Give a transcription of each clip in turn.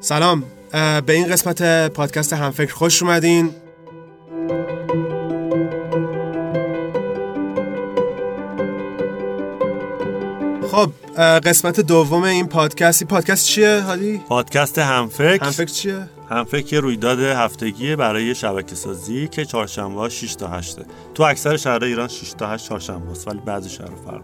سلام. به این قسمت پادکست همفکر خوش اومدین. خب قسمت دوم این پادکست. این پادکست چیه حالی؟ پادکست همفکر. همفکر چیه؟ همفکر رویداد هفتگی برای شبکه سازی که چهارشنبه 6 تا 8 تو اکثر شهرهای ایران 6 تا 8 چهارشنبه است ولی بعضی شهرها فرق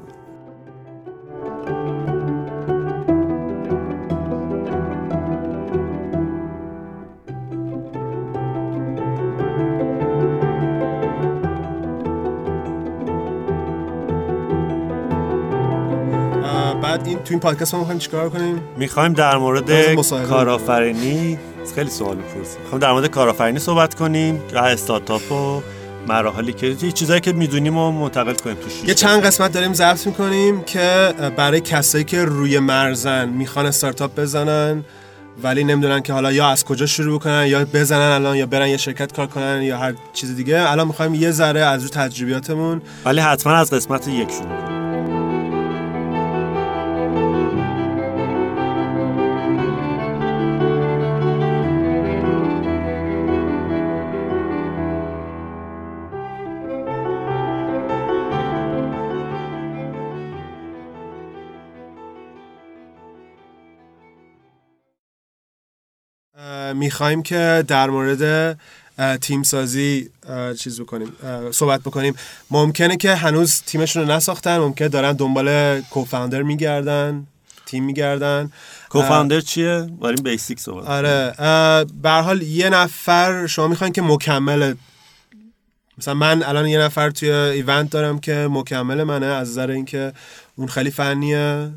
تو این پادکست ما می‌خوایم چیکار کنیم؟ می‌خوایم در مورد کارآفرینی خیلی سوال می‌پرسیم. می‌خوایم در مورد کارآفرینی صحبت کنیم که استارتاپ و مراحلی که چیزایی که می‌دونیم و منتقل کنیم تو شیش یه چند قسمت داریم ضبط می‌کنیم که برای کسایی که روی مرزن می‌خوان استارتاپ بزنن ولی نمی‌دونن که حالا یا از کجا شروع بکنن یا بزنن الان یا برن یه شرکت کار کنن یا هر چیز دیگه الان می‌خوایم یه ذره از رو تجربیاتمون ولی حتما از قسمت یک شروع می‌خوایم که در مورد تیم سازی چیز بکنیم صحبت بکنیم. ممکنه که هنوز تیمشون رو نساختن ممکنه دارن دنبال کوفاندر میگردن تیم میگردن. کوفاندر چیه؟ بریم بیسیک صحبت آره به حال یه نفر شما می‌خواین که مکمل مثلا من الان یه نفر توی ایونت دارم که مکمل منه از نظر اینکه اون خیلی فنیه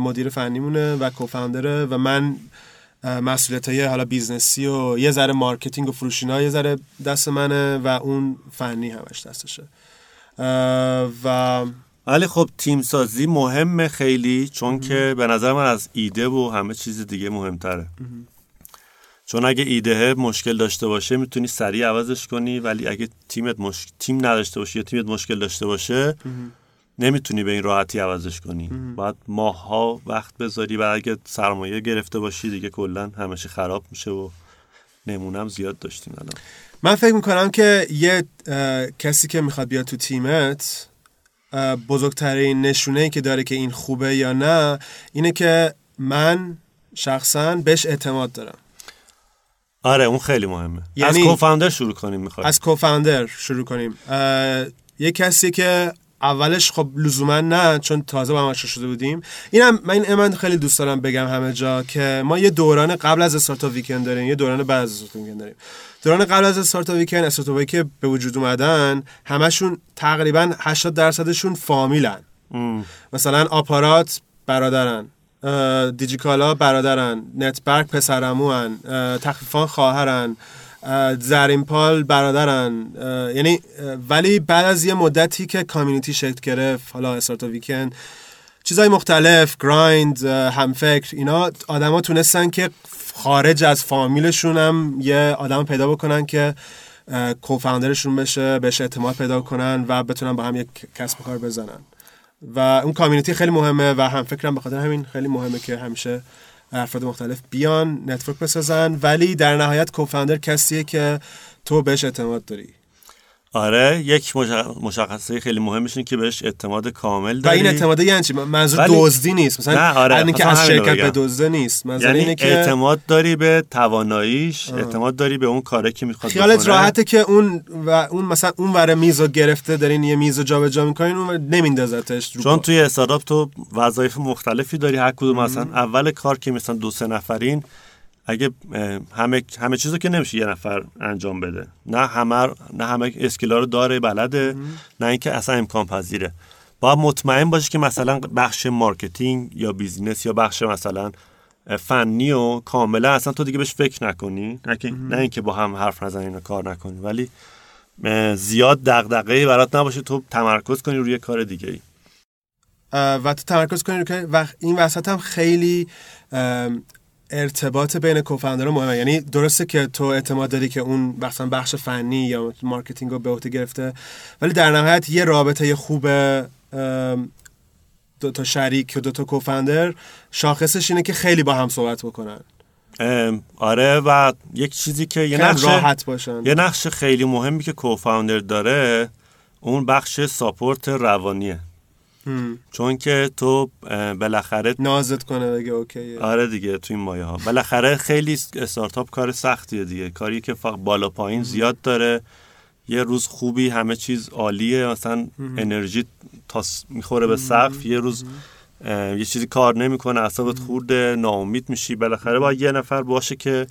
مدیر فنیمونه و co-founder ه و من مسئولیت های حالا business ی و یه ذره marketing و فروشینا یه ذره دست منه و اون فنی همش دستشه. و ولی خب تیم سازی مهمه خیلی چون که به نظر من از ایده و همه چیز دیگه مهمتره. چون اگه ایده مشکل داشته باشه می‌تونی سریع عوضش کنی ولی اگه تیمت مش... تیم نداشته باشه یا تیمت مشکل داشته باشه نمی‌تونی به این راحتی عوضش کنی. باید ماها وقت بذاری و اگه سرمایه گرفته باشی دیگه کلا همشه خراب میشه و نمونم زیاد داشتیم الان. من فکر می‌کنم که یه کسی که می‌خواد بیاد تو تیمت بزرگترین نشونه ای که داره که این خوبه یا نه اینه که من شخصا بهش اعتماد دارم. آره اون خیلی مهمه. یعنی- از کوفاندر شروع کنیم می‌خوای از کوفاندر شروع کنیم. یه کسی که اولش خب لزوما نه چون تازه با هم آشنا شده بودیم. اینم من من خیلی دوست دارم بگم همه جا که ما یه دوران قبل از استارتاپ ویکند داریم یه دوران بعد از استارتاپ ویکند داریم. دوران قبل از استارتاپ ویکند استارتاپی که به وجود اومدن همشون تقریبا 80 درصدشون فامیلن. ام. مثلا آپارات برادرن دیجیکالا برادرن نتبرگ پسرموان تخفیفان خواهرن. اه، زرینپال برادرن. یعنی ولی بعد از یه مدتی که کامیونیتی شکل گرفت حالا استارتا ویکند چیزهای مختلف گرایند همفکر اینا آدما تونستن که خارج از فامیلشون هم یه آدم پیدا بکنن که کوفاندرشون بشه بهش اعتماد پیدا کنن و بتونن با هم یک کسب کار بزنن. و اون کامیونیتی خیلی مهمه و هم فکرم به خاطر همین خیلی مهمه که همیشه افراد مختلف بیان network بسازن ولی در نهایت co-founder کسیه که تو بهش اعتماد داری. آره یک مشخ- مشخصه خیلی مهمش اینه که بهش اعتماد کامل و داری این اعتماد یعنی چی منظور ولی- دزدی نیست مثلا نه، آره، که از شرکت به. دزده نیست منظور یعنی اینه که اعتماد داری به تواناییش اعتماد داری به اون کاره که می‌خواد خیالت. راحته که اون و اون مثلا اون ور میز رو گرفته دارین یه میز رو جابجا می‌کنین اون نمیندازتش رو چون. توی استارتاپ تو وظایف مختلفی داری هر کدوم مثلا اول کار که مثلا دو سه نفرین اگه همه همه چیزو که نمیشه یه نفر انجام بده. نه همه نه همه skill ا رو داره بلده نه اینکه اصلا امکان پذیره. باید مطمئن باشی که مثلا بخش marketing یا business یا بخش مثلا فنی و کاملا اصلا تو دیگه بهش فکر نکنی. نه, نه اینکه با هم حرف نزنین و کار نکنی. ولی زیاد دغدغه‌ای برات نباشه تو تمرکز کنی روی کار دیگه ای و تو تمرکز کنی رو که و این وسط هم خیلی ارتباط بین co-founder ها مهمه. یعنی درسته که تو اعتماد داری که اون مثلا بخش فنی یا marketing رو به عهده گرفته ولی در نهایت یه رابطه خوب دو تا شریک و دو تا co-founder شاخصش اینه که خیلی با هم صحبت بکنن. آره و یک چیزی که یه نقش راحت باشن. یه نقش خیلی مهمی که کوفاوندر داره اون بخش ساپورت روانیه. هم. چون که تو بالاخره نازت کنه بگه اوکیه. آره دیگه تو این مایه ها. بالاخره خیلی استارتاپ کار سختیه دیگه. کاری که فقط بالا پایین زیاد داره. یه روز خوبی همه چیز عالیه. مثلا انرژی تا می‌خوره به سقف. یه روز یه چیزی کار نمی‌کنه. اعصابت خورده ناامید میشی. بالاخره باید یه نفر باشه که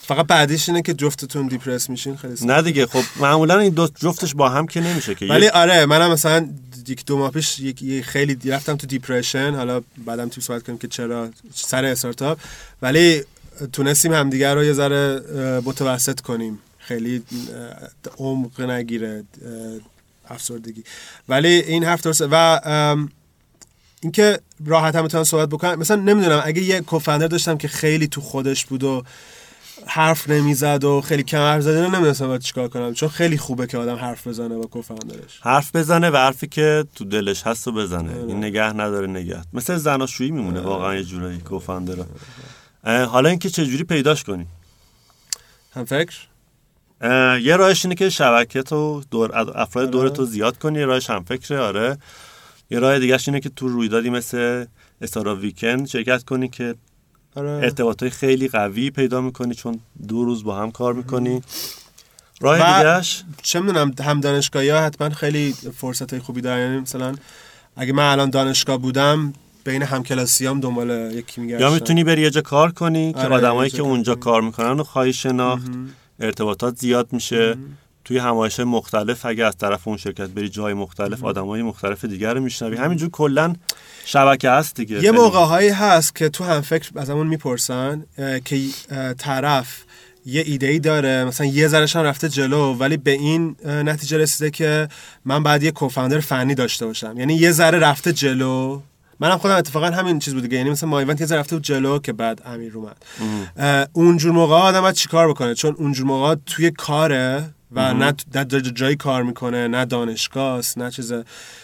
فقط بعدیش اینه که جفتتون دیپرس میشین. خیلی. نه دیگه. خب معمولا این دو جفتش با هم که نمیشه که. ولی آره منم مثلا یک دو ماه پیش یک خیلی رفتم تو دیپرشن حالا بعدم تو صحبت کنیم که چرا سر استارتاپ. ولی تونستیم همدیگه رو یه ذره متوسط کنیم. خیلی عمق نگیره افسردگی. ولی این هفت و اینکه راحت هم صحبت بکنم. مثلا نمی‌دونم اگه یه کوفندر داشتم که خیلی تو خودش بود و حرف نمی‌زد و خیلی کم حرف زد اینا نمی‌دونستم باید چیکار کنم. چون خیلی خوبه که آدم حرف بزنه با کوفندرش. حرف بزنه و حرفی که تو دلش هست و بزنه. آره. این نگه نداره نگه. مثل زناشویی میمونه واقعا یه جورایی کوفاندرا حالا اینکه چه جوری پیداش کنی؟ هم فکر؟ یه راهش اینه که شبکه تو دور افراد دور تو زیاد کنی یه راهش هم فکره آره. یه راه دیگهش اینه که تو رویدادی مثل استارا ویکند شرکت کنی که آره. ارتباطای خیلی قوی پیدا می‌کنی چون دو روز با هم کار می‌کنی. راه دیگهش چه می‌دونم هم دانشگاهی ها حتما خیلی فرصت های خوبی دارن. یعنی مثلا اگه من الان دانشگاه بودم بین همکلاسیام دنبال یکی میگردم یا می‌تونی بری یه جا کار کنی که آره، آدمایی که جا کار اونجا. کار می‌کنن رو خواهی شناخت. ارتباطات زیاد میشه. توی همایش مختلف اگه از طرف اون شرکت بری جای مختلف آدمای مختلف دیگر رو میشنوی. همینجور کلا شبکه هست دیگه. یه. موقع هایی هست که تو هم فکر از همون می‌پرسن که طرف یه ایده ای داره مثلا یه ذرش هم رفته جلو ولی به این نتیجه رسیده که من بعد یه کوفاندر فنی داشته باشم. یعنی یه ذره رفته جلو. منم خودم اتفاقا همین چیز بود دیگه. یعنی مثلا ما ایونت یه ذره رفته بود جلو که بعد امیر اومد. اونجور موقع آدم باید چیکار بکنه؟ چون اونجور موقع توی کاره و نه نه جا- جایی کار می‌کنه نه دانشگاه است نه چیز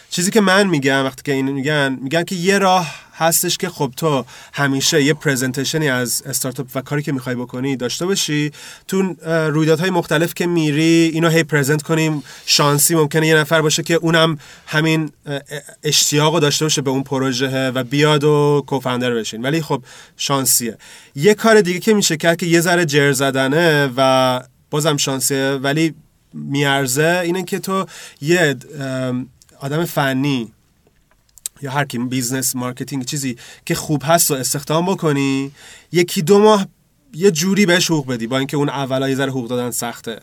چیزی که من میگم وقتی که اینو میگن میگن که یه راه هستش که خب تو همیشه یه پرزنتیشنی از استارتاپ و کاری که می‌خوای بکنی داشته باشی. تو رویدادهای مختلف که میری اینو هی پرزنت کنیم. شانسی ممکنه یه نفر باشه که اونم همین اه، اشتیاق رو داشته باشه به اون پروژه و بیاد و co-founder بشین. ولی خب شانسیه. یه کار دیگه که میشه کرد که یه ذره جر زدنه و بازم شانسیه ولی میارزه اینه که تو یه آدم فنی یا هر کی business marketing چیزی که خوب هست و استخدام بکنی یکی دو ماه یه جوری بهش حقوق بدی با اینکه اون اولا یه ذره حقوق دادن سخته.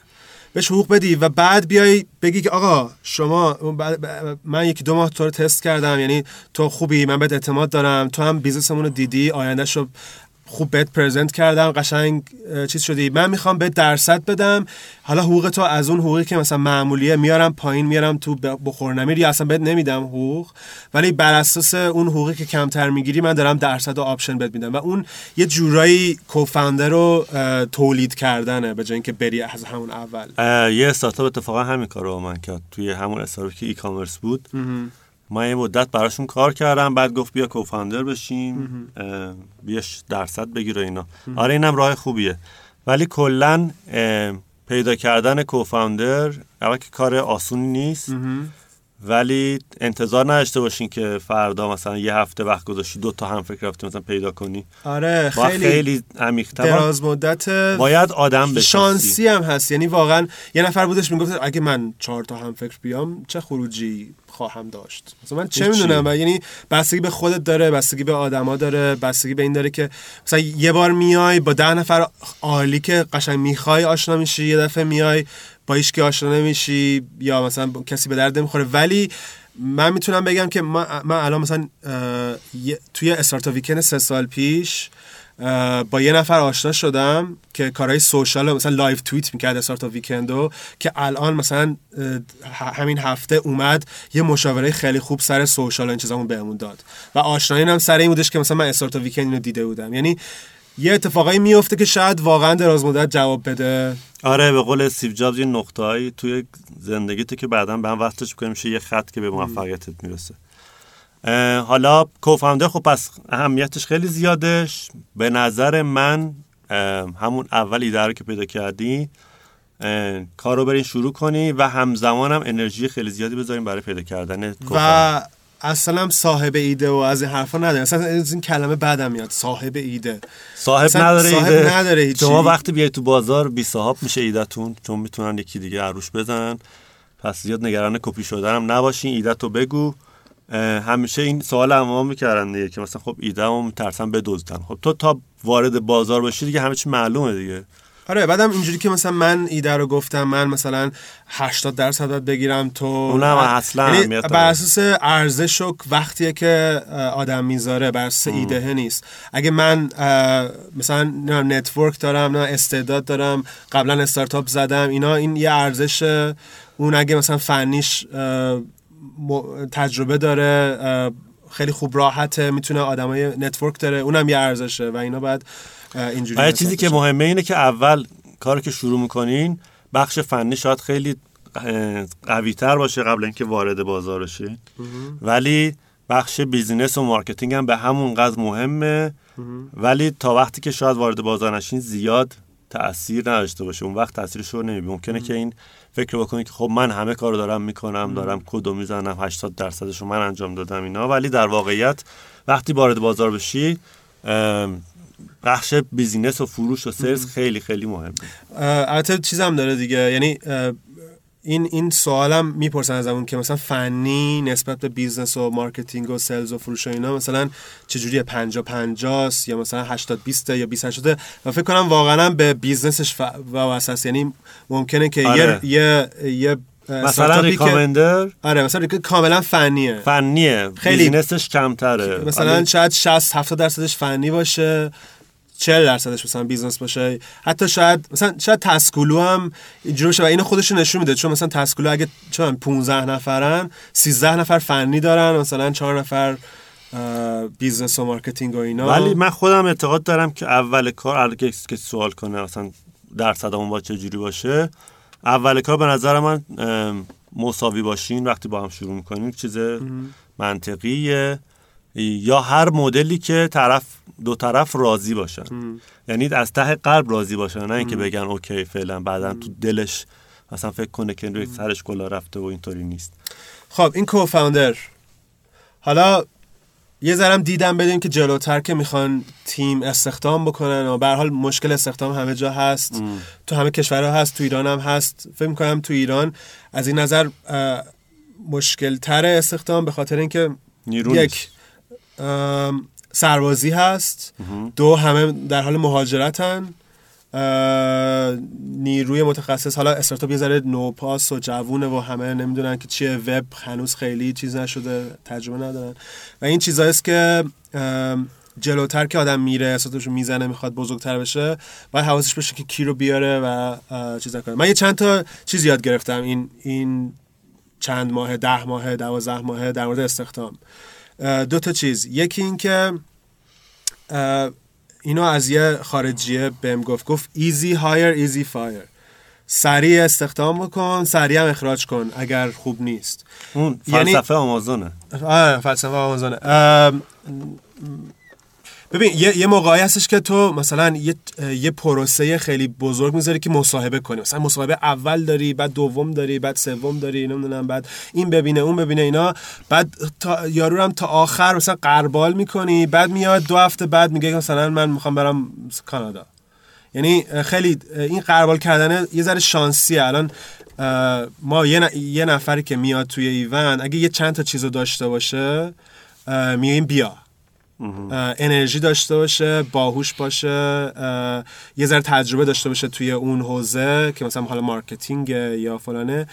بهش حقوق بدی و بعد بیای بگی که آقا شما من یکی دو ماه تو رو تست کردم یعنی تو خوبی من بهت اعتماد دارم تو هم business مون رو دیدی آیندهش رو خوب بهت present کردم قشنگ چیز شدی. من می‌خوام بهت درصد بدم. حالا حقوق تو از اون حقوقی که مثلا معمولیه میارم پایین میارم تو بخور نمیر یا اصلا بهت نمیدم حقوق. ولی بر اساس اون حقوقی که کمتر می‌گیری من دارم درصد و option بهت میدم. و اون یه جورایی co-founder رو تولید کردنه به جای اینکه بری از همون اول. یه استارتاپ اتفاقا همین کار رو با من کرد. توی همون استارتاپی که ای کامرس بود من یه مدت براشون کار کردم بعد گفت بیا کوفاندر بشیم اه، بیاش درصد بگیر و اینا. آره اینم راه خوبیه. ولی کلا پیدا کردن کوفاندر اول که کار آسونی نیست. ولی انتظار نداشته باشین که فردا مثلا یه هفته وقت گذاشتی دو تا هم فکر رفتی مثلا پیدا کنی. آره خیلی, خیلی عمیق‌تر دراز مدت باید آدم بشناسی شانسی هم هست. یعنی واقعا یه نفر بودش می‌گفت اگه من چهار تا هم فکر بیام چه خروجی خواهم داشت؟ مثلا من چه. می‌دونم؟ یعنی بستگی به خودت داره بستگی به آدما داره بستگی به این داره که مثلا یه بار میای با ده نفر عالی که قشنگ می‌خوای آشنا میشی یه دفعه میای با هیچ که آشنا نمیشی یا مثلا کسی به درد نمی‌خوره. ولی من می‌تونم بگم که من, من الان مثلا توی Startup Weekend سه سال پیش با یه نفر آشنا شدم که کارهای social مثلا live tweet می‌کرد Startup Weekend و که الان مثلا همین هفته اومد یه مشاوره خیلی خوب سر social این چیزامون بهمون داد. و آشنایی هم سر این بودش که مثلا من Startup Weekend اینو دیده بودم. یعنی یه اتفاقایی میفته که شاید واقعا دراز مدت جواب بده. آره به قول استیو جابز یه نقطه‌ای توی زندگیت که بعدا به هم وصلش کنیم میشه یه خط که به موفقیتت می‌رسه. حالا کوفاندر خب پس اهمیتش خیلی زیادش. به نظر من همون اول ایده رو که پیدا کردی کار رو برین شروع کنی و همزمان هم انرژی خیلی زیادی بذاریم برای پیدا کردن و اصلا صاحب ایده و از این حرفا نداره اصلا این کلمه بعدم میاد. صاحب ایده. صاحب نداره صاحب ایده. نداره شما وقتی بیای تو بازار بی صاحب میشه ایدهتون. چون می‌تونن یکی دیگه عروش بزنن. پس زیاد نگران کپی شدن هم نباشین. ایده تو بگو همیشه این سوال هم می‌کردن دیگه که مثلا خب ایده هم ترسن بدزدن. خب تو تا وارد بازار باشی دیگه همه چی معلومه دیگه. آره بعدم اینجوری که مثلا من ایده رو گفتم من مثلا 80 درصد بگیرم تو اونم اصلا یعنی بر اساس ارزش و وقتیه که آدم می‌ذاره بر اساس ایده نیست. اگه من مثلا network دارم نه استعداد دارم قبلا استارتاپ زدم اینا این یه ارزش اون اگه مثلا فنیش تجربه داره خیلی خوب راحته می‌تونه آدمای network داره اونم یه ارزشه و اینا باید اینجوری چیزی که مهمه اینه که اول کاری که شروع می‌کنین بخش فنی شاید خیلی قوی تر باشه قبل اینکه وارد بازار بشین. ولی بخش business و marketing هم به همون قدر مهمه. ولی تا وقتی که شاید وارد بازار نشین زیاد تاثیر نداشته باشه. اون وقت تاثیرش رو نمی‌بینه. ممکنه که این فکر بکنید که خب من همه کارو دارم می‌کنم دارم کدو می‌زنم 80 درصدش رو من انجام دادم اینا. ولی در واقعیت وقتی وارد بازار بشی بخش business و فروش و sales خیلی خیلی مهمه البته چیزم داره دیگه. یعنی این این سوالم می‌پرسن از اون که مثلا فنی نسبت به business و marketing و sales و فروش و اینا مثلا چجوریه؟ 50 50 یا مثلا 80 20 یا 20 80 و فکر کنم واقعا به business ش وابسته یعنی ممکنه که آره. یه یه مثلا recommender آره مثلا کاملا فنیه. فنیه. خیلی. business ش کمتره. مثلا آره. شاید 60 70 درصدش فنی باشه. 40 درصدش مثلا business باشه. حتی شاید مثلا شاید Taskulu هم اینجوری باشه و اینو خودش نشون میده. چون مثلا Taskulu اگه چون 15 نفرن 13 نفر فنی دارن مثلا 4 نفر business و marketing و اینا. ولی من خودم اعتقاد دارم که اول کار اگه که سوال کنه مثلا درصدمون با چه جوری باشه اول کار به نظر من مساوی باشین وقتی با هم شروع می‌کنیم. چیز منطقیه. یا هر مدلی که طرف دو طرف راضی باشن. یعنی از ته قلب راضی باشن نه اینکه بگن okay فعلا بعدا تو دلش مثلا فکر کنه که روی سرش کلا رفته و اینطوری نیست. خب این کوفاندر حالا یه ذرم دیدم بدیم که جلوتر که می‌خوان تیم استخدام بکنن و به حال مشکل استخدام همه جا هست. ام. تو همه کشورها هست تو ایران هم هست. فکر می‌کنم تو ایران از این نظر مشکل تر استخدام به خاطر اینکه یک سربازی هست. دو همه در حال مهاجرتن. نیروی متخصص حالا استارتاپ یه ذره نوپاس و جوونه و همه نمی‌دونن که چیه وب هنوز خیلی چیز نشده تجربه ندارن. و این چیزهاییست که جلوتر که آدم میره استارتاپشو می‌زنه می‌خواد بزرگتر بشه باید حواسش باشه که کی رو بیاره و چیزا کنه. من یه چند تا چیز یاد گرفتم این این چند ماه ده ماه دوازده ماه در مورد استخدام. دو تا چیز. یکی این که اینو از یه خارجیه بهم گفت گفت easy hire easy fire. سریع استخدام بکن سریع هم اخراج کن اگر خوب نیست. اون فلسفه یعنی... آمازونه فلسفه آمازونه. ببین یه, یه موقعی هستش که تو مثلا یه, یه پروسه خیلی بزرگ می‌ذاری که مصاحبه کنی. مثلا مصاحبه اول داری بعد دوم داری بعد سوم داری نمی‌دونم بعد این ببینه اون ببینه اینا. بعد تا یارو هم تا آخر مثلا قربال می‌کنی بعد میاد دو هفته بعد میگه مثلا من می‌خوام برم کانادا. یعنی خیلی این قربال کردن یه ذره شانسیه. الان ما یه, نفری که میاد توی ایوند اگه یه چند تا چیزو داشته باشه میگیم بیا. انرژی داشته باشه باهوش باشه یه ذره تجربه داشته باشه توی اون حوزه که مثلا حالا marketing یا فلانه.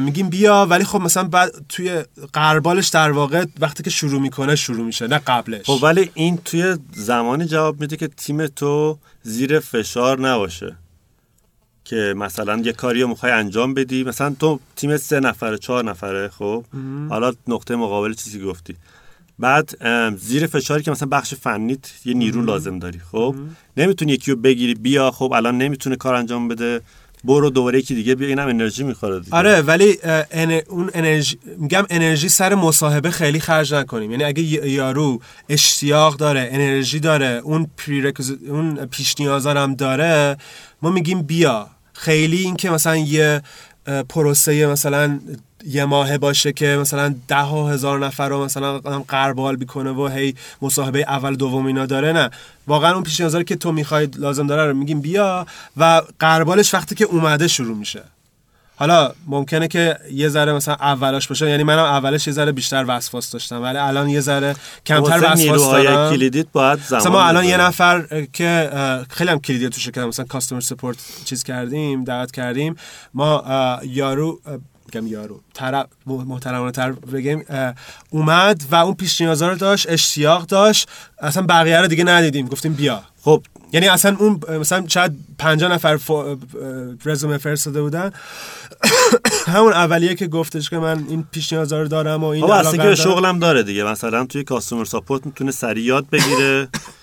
میگیم بیا ولی خب مثلا بعد توی غربالش در واقع وقتی که شروع می‌کنه شروع میشه نه قبلش. خب ولی این توی زمانی جواب میده که تیم تو زیر فشار نباشه که مثلا یه کاری رو می‌خوای انجام بدی. مثلا تو تیم سه نفره چهار نفره خب؟ حالا نقطه مقابل چیزی گفتی. بعد زیر فشاری که مثلا بخش فنیت یه نیرو لازم داری خب؟ نمی‌تونی یکی رو بگیری بیا خب الان نمی‌تونه کار انجام بده برو دوباره یکی دیگه بیا اینم انرژی می‌خوره دیگه. آره ولی اون انرژی میگم انرژی سر مصاحبه خیلی خرج نکنیم. یعنی اگه یارو اشتیاق داره انرژی داره اون prerequisite- اون پیش نیازا رو هم داره ما میگیم بیا. خیلی این که مثلا یه پروسه مثلا یه ماهه باشه که مثلا ده هزار نفر رو مثلا قربال بیکنه و هی مصاحبه اول دوم اینا داره نه. واقعا اون پیش که تو می‌خواید لازم داره رو میگیم بیا و قربالش وقتی که اومده شروع میشه. حالا ممکنه که یه ذره مثلا اولاش باشه یعنی منم اولش یه ذره بیشتر وسواس داشتم ولی الان یه ذره کمتر وسواس دارم. کلیدیت باید زمان مثلا ما الان یه. نفر که خیلی هم کلیدی تو شرکت مثلا کاستمر سپورت چیز کردیم دعوت کردیم. ما یارو میگم یارو. طرف محترمانه تر بگیم اومد و اون پیش نیازا رو داشت اشتیاق داشت. اصلا بقیه رو دیگه ندیدیم. گفتیم بیا. خب. یعنی اصلا اون مثلا شاید 50 نفر رزومه فرستاده بودن. همون اولیه که گفتش که من این پیش نیازا رو دارم و این اصلا که. شغلم داره دیگه. مثلا توی کاستومر ساپورت می‌تونه سریع یاد بگیره.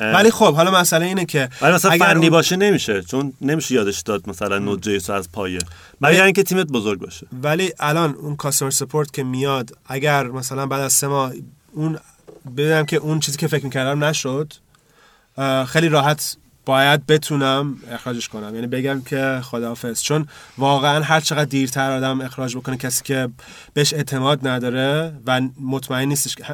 ولی خب حالا مسئله اینه که ولی مثلا اگر فنی اون- باشه نمیشه چون نمیشه یادش داد مثلا نود جیس از پایه. مگر اینکه تیمت بزرگ باشه. ولی الان اون کاستمر سپورت که میاد اگر مثلا بعد از سه ماه اون ببینم که اون چیزی که فکر می‌کردم نشد خیلی راحت باید بتونم اخراجش کنم. یعنی بگم که خداحافظ. چون واقعا هر چقدر دیرتر آدم اخراج بکنه کسی که بهش اعتماد نداره و مطمئن نیستش که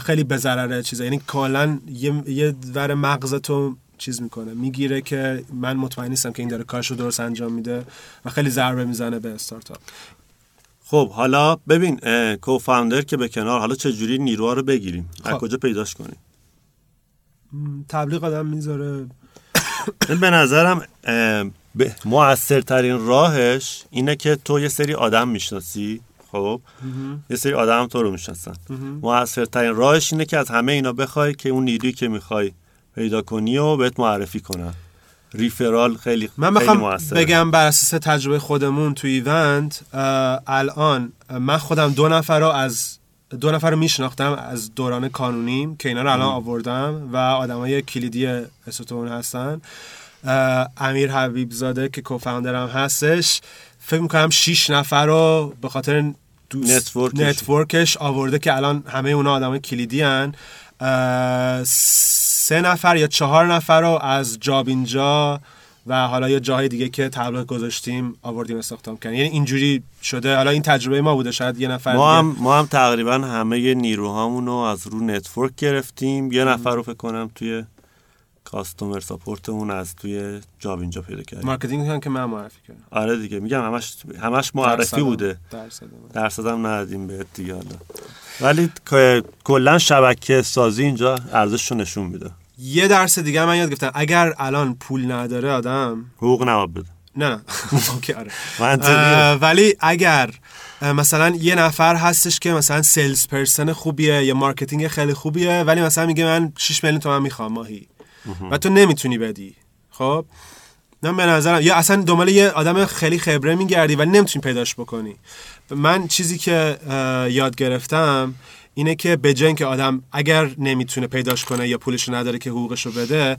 خیلی به ضرر چیزه. یعنی کلا یه یه ور مغزتو چیز می‌کنه. می‌گیره که من مطمئن نیستم که این داره کارشو درست انجام میده و خیلی ضربه می‌زنه به استارتاپ. خب حالا ببین کوفاندر که به کنار حالا چه جوری نیروها رو بگیریم؟ از خب. کجا پیداش کنیم؟ تبلیغ آدم می‌ذاره. به نظرم موثرترین راهش اینه که تو یه سری آدم می‌شناسی. خب؟ یه سری آدم هم تو رو می‌شناسن. موثرترین راهش اینه که از همه اینا بخوای که اون نیرویی که می‌خوای پیدا کنی و بهت معرفی کنن. ریفرال خیلی من موثره. بگم بر اساس تجربه خودمون تو ایونت الان من خودم دو نفر رو از دو نفر رو میشناختم از دوران کانونیم که اینا رو الان آوردم و آدمای کلیدی استون هستن. امیر حبیب زاده که co-founder م هستش فکر می‌کنم 6 نفر رو به خاطر دوست network ش. network ش آورده که الان همه اونا آدمای کلیدی هن. سه نفر یا چهار نفر رو از جابینجا و حالا یا جاهای دیگه که تبلیغ گذاشتیم آوردیم استخدام کردیم یعنی اینجوری شده. حالا این تجربه ما بوده. شاید یه نفر ما هم ما هم تقریبا همه نیروهامون رو از رو network گرفتیم. یه نفر رو فکر کنم توی customer support مون از توی جابینجا پیدا کردیم. marketing هم که من معرفی کردم آره دیگه میگم همش همش معرفی بوده. درصدم. درصدم ندادیم بهت دیگه حالا. ولی کلا شبکه سازی اینجا ارزش رو نشون میده. یه درس دیگه من یاد گرفتم. اگر الان پول نداره آدم حقوق نواب بده. نه نه. okay آره. ولی اگر مثلا یه نفر هستش که مثلا sales person خوبیه یا marketing خیلی خوبیه ولی مثلا میگه من 6 میلیون تومن می‌خوام ماهی. و تو نمی‌تونی بدی. خب؟ من به نظرم یا اصلا دنبال یه آدم خیلی خبره میگردی ولی نمی‌تونی پیداش بکنی. من چیزی که یاد گرفتم اینه که به اینکه آدم اگر نمی‌تونه پیداش کنه یا پولشو نداره که حقوقشو بده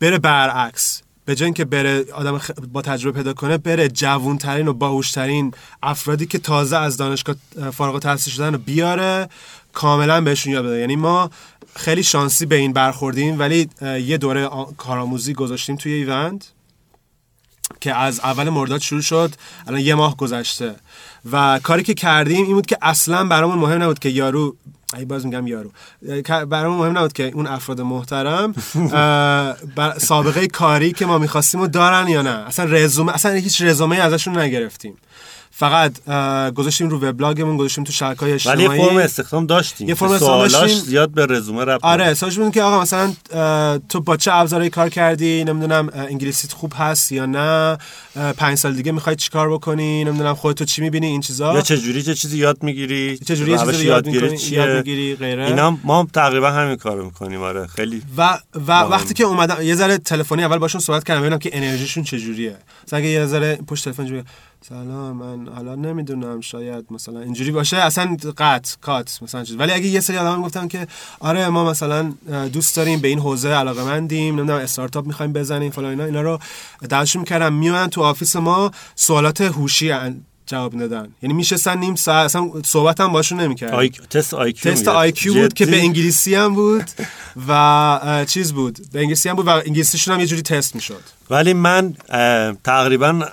بره برعکس. به جای اینکه بره آدم با تجربه پیدا کنه بره جوونترین و باهوشترین افرادی که تازه از دانشگاه اه، فارغ التحصیل شدن رو بیاره کاملا بهشون یاد بده. یعنی ما خیلی شانسی به این برخوردیم ولی یه دوره کارآموزی گذاشتیم توی ایونت که از اول مرداد شروع شد الان یه ماه گذشته. و کاری که کردیم این بود که اصلا برامون مهم نبود که یارو ای باز میگم یارو برامون مهم نبود که اون افراد محترم سابقه کاری که ما می‌خواستیم رو دارن یا نه. اصلا رزومه اصلا هیچ رزومه ازشون نگرفتیم. فقط گذاشتیم رو وبلاگمون گذاشتیم تو شبکه‌های ولی یه اجتماعی. فرم استخدام داشتیم یه فرم استخدام سوالاش داشتیم. زیاد به رزومه ربط آره. سوالش بود که آقا مثلا تو با چه ابزاری کار کردی؟ نمی‌دونم انگلیسیت خوب هست یا نه؟ پنج سال دیگه می‌خوای چیکار بکنی؟ نمی‌دونم خودتو چی می‌بینی؟ این چیزا. یا چه جوری چه چیزی یاد می‌گیری؟ چه جوری چیزی یاد می‌کنی، یاد می‌گیری، غیره. اینا ما هم تقریبا همین کارو می‌کنیم آره. خیلی و و وقتی که اومدم یه ذره تلفنی اول باشون صحبت کردم ببینم که انرژیشون چجوریه. مثلا اگه یه ذره پشت تلفن سلام من حالا نمی‌دونم شاید مثلا اینجوری باشه اصلا قطع cut مثلا چیز. ولی اگه یه سری آدم گفتن که آره ما مثلا دوست داریم به این حوزه علاقه مندیم نمی‌دونم استارتاپ می‌خوایم بزنیم فلان اینا اینا رو دعوتشون می‌کردم. میومدن تو office ما سوالات هوشی جواب می‌دادن. یعنی میشستن نیم ساعت اصلا صحبت هم باشون نمی‌کردم آی... تست IQ تست IQ بود که به انگلیسی هم بود و چیز بود. به انگلیسی هم بود و انگلیسیشون هم یه جوری تست می‌شد. ولی من تقریبا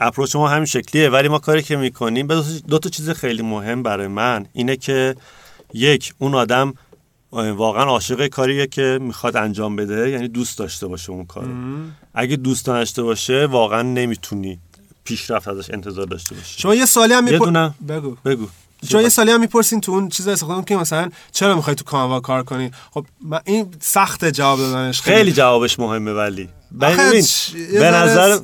اپروچ ما همین شکلیه ولی ما کاری که می‌کنیم دو, تا- دو تا چیز خیلی مهم برای من اینه که یک اون آدم واقعا عاشق کاریه که می‌خواد انجام بده یعنی دوست داشته باشه اون کارو. اگه دوست نداشته باشه واقعا نمی‌تونی پیشرفت ازش انتظار داشته باشی. شما یه سالی هم میپر... بگو. بگو. شما یه سالی هم می‌پرسین تو اون چیز استفاده که مثلا چرا می‌خوای تو کانوا کار کنی؟ خب من این سخت جواب دادنش خیلی جوابش مهمه ولی. ببین به نظر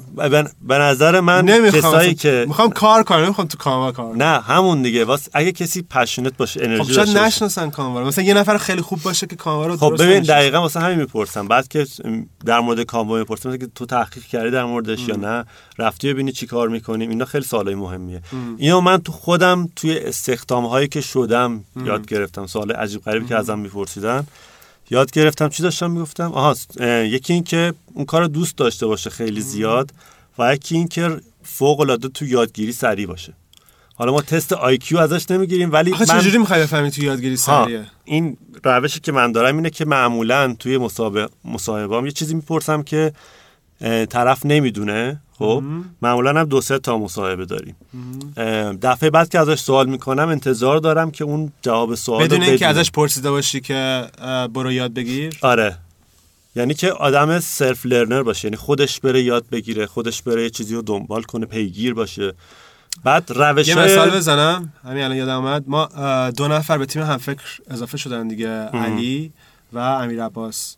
به- نظر من کسایی که می‌خوام کار کنم نمی‌خوام تو کانوا کار نه همون دیگه. واسه اگه کسی پشنت باشه خب انرژی شاید داشته باشه. نشناسن کانوا رو. مثلا یه نفر خیلی خوب باشه که کانوا رو خب ببین. دقیقا واسه همین می‌پرسم. بعد که در مورد کامبو می‌پرسم که تو تحقیق کردی در موردش یا نه؟ رفتی ببینی چی کار می‌کنیم؟ اینا خیلی سوالای مهمیه. اینو من تو خودم توی استخدام هایی که شدم یاد گرفتم. سوال عجیب غریبی که ازم میپرسیدن. یاد گرفتم چی داشتم می‌گفتم؟ آها اه، یکی این که اون کار دوست داشته باشه خیلی زیاد و یکی این که فوق العاده تو یادگیری سریع باشه. حالا ما تست آی کیو ازش نمی‌گیریم ولی آخه من چجوری می‌خوای بفهمی تو یادگیری سریعه؟ این روشی که من دارم اینه که معمولا توی مصاحبه مصاحبهام یه چیزی می‌پرسم که طرف نمی‌دونه. خب معمولا هم دو سه تا مصاحبه داریم. دفعه بعد که ازش سوال می‌کنم انتظار دارم که اون جواب سوال بدون اینکه. ازش پرسیده باشی که برو یاد بگیر. آره. یعنی که آدم self-learner باشه یعنی خودش بره یاد بگیره خودش بره یه چیزی رو دنبال کنه پیگیر باشه. بعد روش یه مثال بزنم. همین الان یادم اومد. ما دو نفر به تیم همفکر اضافه شدن دیگه علی و امیر عباس.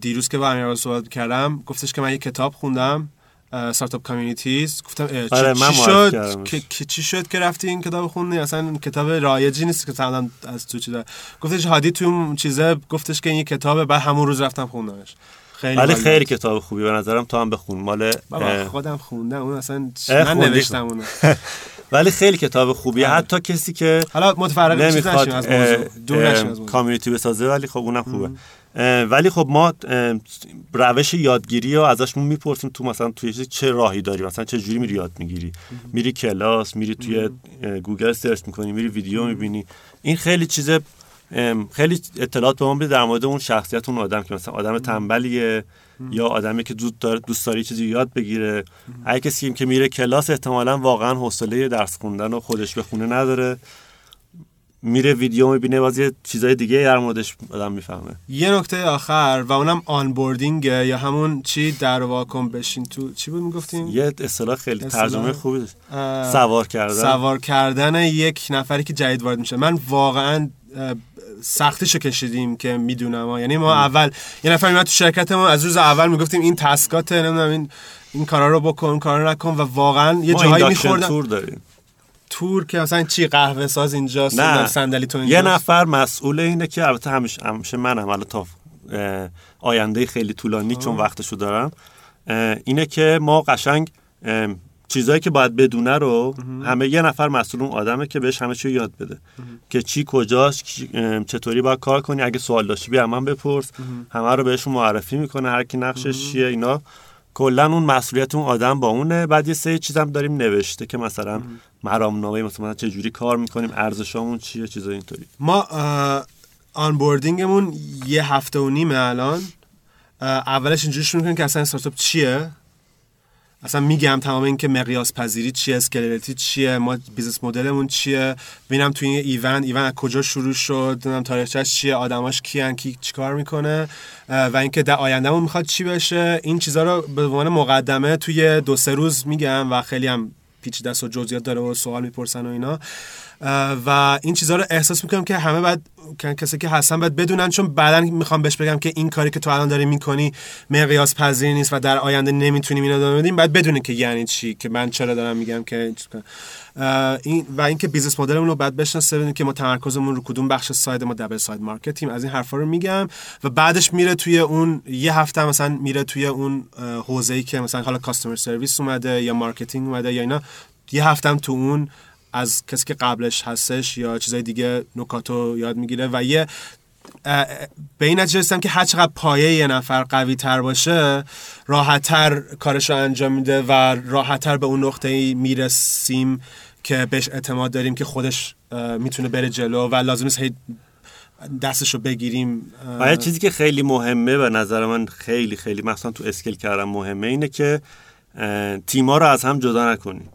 دیروز که با امیر عباس صحبت کردم گفتش که من یه کتاب خوندم. Startup Communities گفتم چی, آره، چی شد. که, چی شد که رفتی این کتاب خوندی؟ اصلا کتاب رایجی نیست که مثلا از تو چیزا. گفتش هادی تو اون چیزه گفتش که این کتابه بعد همون روز رفتم خوندمش. خیلی ولی خیلی. کتاب خوبی به نظرم تو هم بخون. مال خودم خوندم اون اصلا من؟ نوشتم اونو. ولی خیلی کتاب خوبیه. آره. حتی کسی که حالا متفرق چیز نمی‌خواد از موضوع دور از موضوع. کامیونیتی بسازه ولی خب اونم خوبه. ولی خب ما روش یادگیری رو ازشون می‌پرسیم تو مثلا توی چه راهی داری؟ مثلا چه جوری میری یاد می‌گیری؟ میری کلاس میری توی گوگل search می‌کنی میری ویدیو می‌بینی. این خیلی چیز خیلی اطلاعات به ما میده در مورد اون شخصیت اون آدم که مثلا آدم تنبلیه یا آدمی که دوست داره دوست داره چیزی یاد بگیره. اگه کسی که میره کلاس احتمالا واقعا حوصله درس خوندن و خودش به خونه نداره. میره ویدیو می‌بینه باز یه چیزای دیگه در موردش آدم می‌فهمه. یه نکته آخر و اونم onboarding ه یا همون چی در واکن بشین تو چی بود می‌گفتیم؟ یه اصطلاح خیلی اصطلاح؟ ترجمه خوبی سوار کردن. سوار کردن یک نفری که جدید وارد میشه. من واقعا سختیشو کشیدیم که می‌دونم. یعنی ما اول یه نفر میاد تو شرکت ما از روز اول می‌گفتیم این task اته نمی‌دونم این این کارا رو بکن کارا نکن و واقعا یه جاهایی induction میخوردن. tour داریم. tour که مثلا چی قهوه ساز اینجاست نه. صندلی تو اینجاست یه نفر مسئول اینه که البته همیشه همیشه منم الان تا آینده خیلی طولانی چون وقتشو دارم. اینه که ما قشنگ چیزایی که باید بدونه رو همه یه نفر مسئول اون آدمه که بهش همه چی یاد بده. که چی کجاست اه، چطوری باید کار کنی اگه سوال داشتی بیا من بپرس. همه رو بهشون معرفی می‌کنه هر کی نقشش چیه اینا. کلا اون مسئولیت اون آدم با اونه. بعد یه سری چیزم داریم نوشته که مثلا مرامنامه مثلا چه جوری کار می‌کنیم ارزشامون چیه چیزای اینطوری. ما onboarding مون یه هفته و نیمه الان. اولش اینجوری شروع کنیم که اصلا استارتاپ چیه؟ اصلا میگم تمام این که مقیاس پذیری چیه scalability چیه ما business model مون چیه. ببینم تو این Evand ایوند از کجا شروع شد نمی‌دونم تاریخچش چیه آدماش کیان کی چیکار می‌کنه و اینکه در آیندهمون می‌خواد چی بشه. این چیزا رو به عنوان مقدمه توی دو سه روز میگم و خیلی هم پیچ داست و جزئیات داره و سوال می‌پرسن و اینا. و این چیزها رو احساس می‌کنم که همه که- کسی که هستن باید بدونن چون بعدا می‌خوام بهش بگم که این کاری که تو الان داری می‌کنی مقیاس پذیر نیست و در آینده نمی‌تونیم اینو ادامه بدیم. باید بدونی که یعنی چی که من چرا دارم میگم که این و اینکه business model مون رو بعد بشناسه ببینیم که ما تمرکزمون رو کدوم بخش side ما double side market یم. از این حرفا رو میگم و بعدش میره توی اون یه هفته مثلا میره توی اون حوزه ای که مثلا حالا customer service اومده یا marketing اومده یا اینا یه هفتم تو اون از کسی که قبلش هستش یا چیزای دیگه نکاتو یاد می‌گیره و یه به این نتیجه رسیدم که هر چقدر پایه یه نفر قوی تر باشه راحتتر کارش رو انجام میده و راحتتر به اون نقطه می‌رسیم که بهش اعتماد داریم که خودش می‌تونه بره جلو و لازم نیست هی دستش رو بگیریم و چیزی که خیلی مهمه به نظر من خیلی خیلی مثلا تو scale کردم مهمه اینه که تیما رو از هم جدا نکنیم.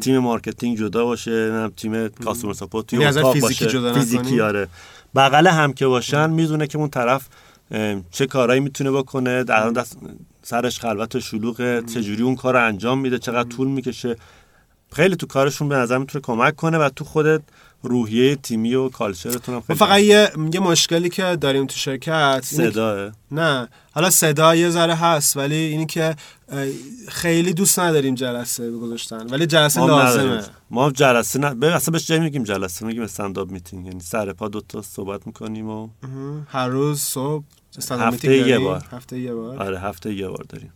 تیم marketing جدا باشه تیم customer support توی یعنی اتاق باشه. جدا فیزیکی آره. بغل هم که باشن می‌دونه که اون طرف چه کارایی می‌تونه بکنه در دست سرش خلوت و شلوغه چجوری اون کار رو انجام میده چقدر طول می‌کشه. خیلی تو کارشون به نظر می‌تونه کمک کنه و تو خودت روحیه تیمی و کالچرتون هم خیلی فقط یه, یه مشکلی که داریم تو شرکت صداه. نه. حالا صدا یه ذره هست ولی اینی که خیلی دوست نداریم جلسه گذاشتن ولی جلسه ما لازمه. ما جلسه نه به اصلا بهش میگیم جلسه میگیم استنداپ میتینگ یعنی سر پا دو تا صحبت می‌کنیم و هر روز صبح هفته یه بار. هفته یه بار؟ آره هفته یه بار داریم.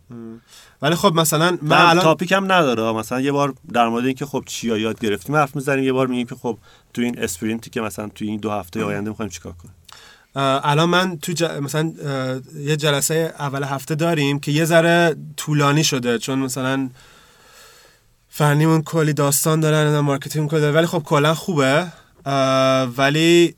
ولی خب مثلا من الان تاپیک هم نداره. مثلا یه بار در مورد اینکه خب چیا یاد گرفتیم حرف می‌زنیم یه بار میگیم که خب تو این sprint ی که مثلا تو این دو هفته آینده می‌خوایم چیکار کنیم؟ الان من تو ج... مثلا یه جلسه اول هفته داریم که یه ذره طولانی شده. چون مثلا فنیمون کلی داستان دارن marketing کلی ولی خب کلا خوبه. ولی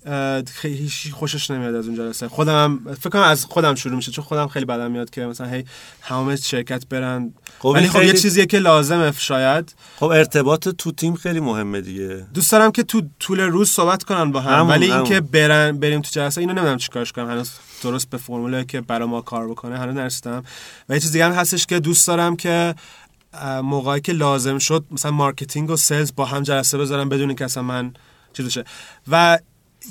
هیچ خوشش نمیاد از اون جلسه. خودم فکر کنم از خودم شروع میشه چون خودم خیلی بدم میاد که مثلا هی همه شرکت برن. خب ولی خب یه چیزیه که لازمه شاید. خب ارتباط تو تیم خیلی مهمه دیگه. دوست دارم که تو طول روز صحبت کنن با هم ولی اینکه برن بریم تو جلسه اینو نمی‌دونم چیکارش کنم. هنوز درست به فرموله که برای ما کار بکنه هنوز نرسیدم. و یه چیز دیگه هم هستش که دوست دارم که موقعی که لازم شد مثلا marketing و sales با هم جلسه بذارم بدون اینکه اصلا من چیزشه و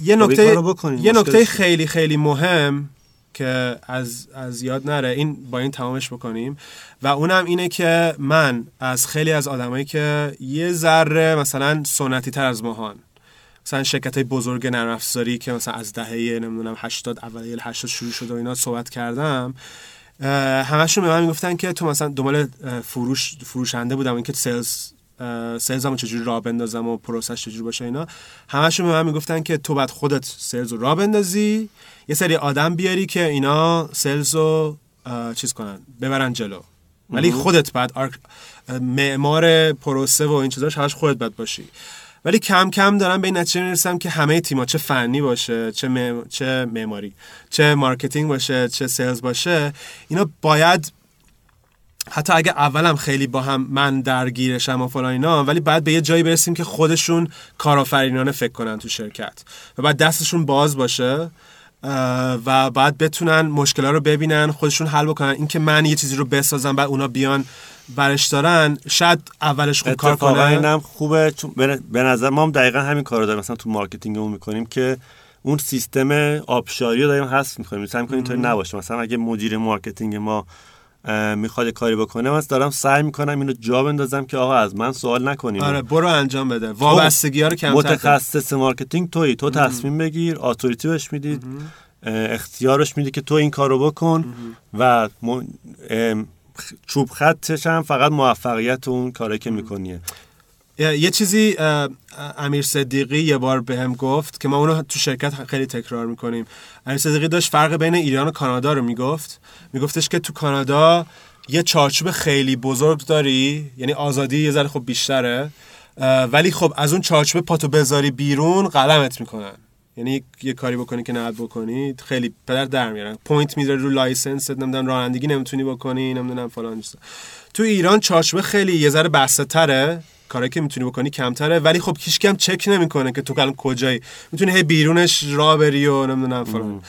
یه خب نکته یه نکته خیلی خیلی مهم که از از یاد نره این با این تمامش بکنیم. و اونم اینه که من از خیلی از آدمایی که یه ذره مثلا سنتی تر از ماهان مثلا شرکت های بزرگ نرم افزاری که مثلا از دهه نمی‌دونم 80 اوایل 80 شروع شده و اینا صحبت کردم همشون به من می‌گفتن که تو مثلا دنبال فروش فروشنده بودم اینکه سلز سلزمو چجوری راه بندازم و پروسش چجوری باشه اینا. همشون به من می‌گفتن که تو بعد خودت sales رو راه بندازی یه سری آدم بیاری که اینا sales رو چیز کنن ببرن جلو. ولی خودت بعد معمار پروسه و این چیزاش همش خودت باید باشی. ولی کم کم دارم به این نتیجه می‌رسم که همه تیما چه فنی باشه چه چه معماری چه marketing باشه چه sales باشه اینا باید حتی اگه اولم خیلی با هم من درگیرشم و فلان اینا ولی بعد به یه جایی برسیم که خودشون کارآفرینانه فکر کنن تو شرکت. و بعد دستشون باز باشه و بعد بتونن مشکلات رو ببینن خودشون حل بکنن. اینکه من یه چیزی رو بسازم بعد اونا بیان برش دارن شاید اولش خوب کار کنه اینم خوبه. چون به نظر ما هم دقیقا همین کار رو داریم. مثلا تو marketing مون می‌کنیم که اون سیستم آبشاری رو داریم حذف می‌کنیم. مثلا می‌کنیم اینطوری نباشه. مثلا اگه مدیر marketing ما می‌خواد کاری بکنه من دارم سعی می‌کنم اینو جا بندازم که آقا از من سوال نکنیم. آره برو انجام بده. وابستگی ها رو کمتر متخصص marketing تویی. تو تصمیم بگیر authority بهش می‌دید اختیارش میدی که تو این کارو بکن و چوب خطش هم فقط موفقیت اون کاری که میکنیه. یه چیزی امیر صدیقی یه بار بهم هم گفت که ما اونو تو شرکت خیلی تکرار می‌کنیم. امیر صدیقی داشت فرق بین ایران و کانادا رو می‌گفت. میگفتش که تو کانادا یه چارچوب خیلی بزرگ داری یعنی آزادی یه ذره خب بیشتره ولی خب از اون چارچوب پاتو بذاری بیرون قلمت می‌کنن. یعنی یه کاری بکنی که نهاد بکنی خیلی پدر در میارن. point می‌ذاری رو license نمی‌دونم رانندگی نمی‌تونی بکنی نمی‌دونم فلان چیزا. تو ایران چارچوب خیلی یه ذره بسته تره کاری که می‌تونی بکنی کمتره ولی خب هیچ کم چک نمی‌کنه که تو الان کجایی. می‌تونی هی بیرونش را بری و نمی‌دونم فلان.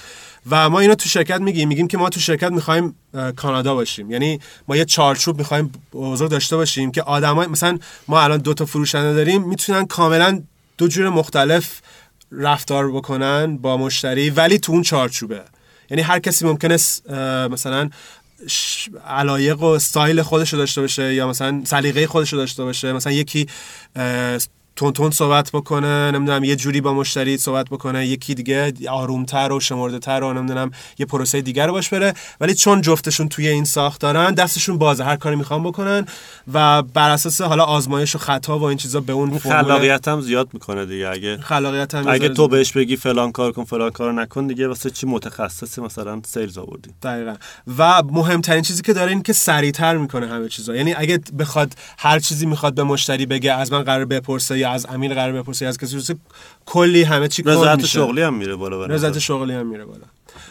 و ما اینو تو شرکت میگیم. میگیم که ما تو شرکت می‌خوایم کانادا باشیم. یعنی ما یه چارچوب می‌خوایم بزرگ داشته باشیم که آدمای مثلا ما الان دو تا فروشنده داریم می‌تونن کاملا دو جور مختلف رفتار بکنن با مشتری ولی تو اون چارچوبه. یعنی هر کسی ممکنه مثلا علایق و استایل خودش رو داشته باشه یا مثلا سلیقه خودش رو داشته باشه. مثلا یکی تون تون صحبت بکنه نمی‌دونم یه جوری با مشتری صحبت بکنه یکی دیگه آرومتر و شمرده تر و نمی‌دونم یه پروسه دیگر رو باش بره. ولی چون جفتشون توی این ساخت دارن دستشون بازه هر کاری می‌خوان بکنن و بر اساس حالا آزمایش و خطا و این چیزا به اون خلاقیت هم زیاد می‌کنه دیگه. اگه خلاقیت هم اگه تو بهش بگی فلان کار کن فلان کار نکن دیگه واسه چی متخصص مثلا سیلز آوردی؟ دقیقا. و مهمترین چیزی که داره این که سریعتر می‌کنه همه چیزا. یعنی اگه بخواد هر چیزی می‌خواد به مشتری بگه از من قرار بپرسه یا از امیر قرار بپرسه یا از کسی کلی همه چی رضایت شغلی هم میره بالا رضایت شغلی هم میره بالا.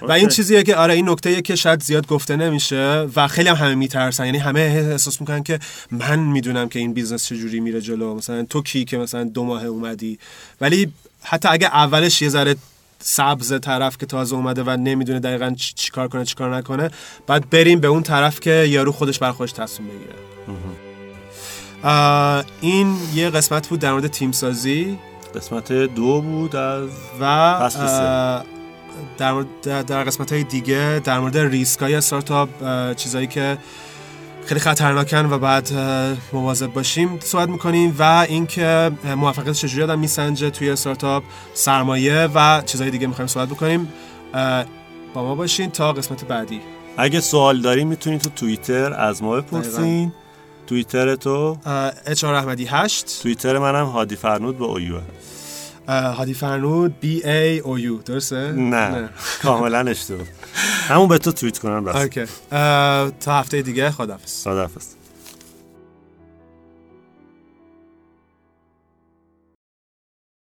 و این چیزیه که آره این نکته که شاید زیاد گفته نمیشه و خیلی هم همه میترسن. یعنی همه احساس می‌کنن که من می‌دونم که این business چجوری میره جلو. مثلا تو کی که مثلا دو ماه اومدی. ولی حتی اگه اولش یه ذره سخته طرف که تازه اومده و نمی‌دونه دقیقا چی کار کنه چی کار نکنه بعد بریم به اون طرف که یارو خودش بر خودش تصمیم بگیره. این یه قسمت بود در مورد تیم سازی قسمت دو بود از و در, در قسمت های دیگه در مورد ریسک های استارتاپ چیزایی که خیلی خطرناکن و بعد مواظب باشیم صحبت می‌کنیم و اینکه موفقیت چجوری آدم میسنجه توی استارتاپ سرمایه و چیزهای دیگه می‌خوایم صحبت بکنیم. با ما باشین تا قسمت بعدی. اگه سوال داریم می‌تونید تو توییتر از ما بپرسین. توییتر تو؟ اچ احمدی 8 توییتر منم هادی فرنود به اویو هادی فرنود B A O U درسته؟ نه, نه. کاملا اشتباه. همون به تو توییت کنم راست تا هفته دیگه خدافظ خدافظ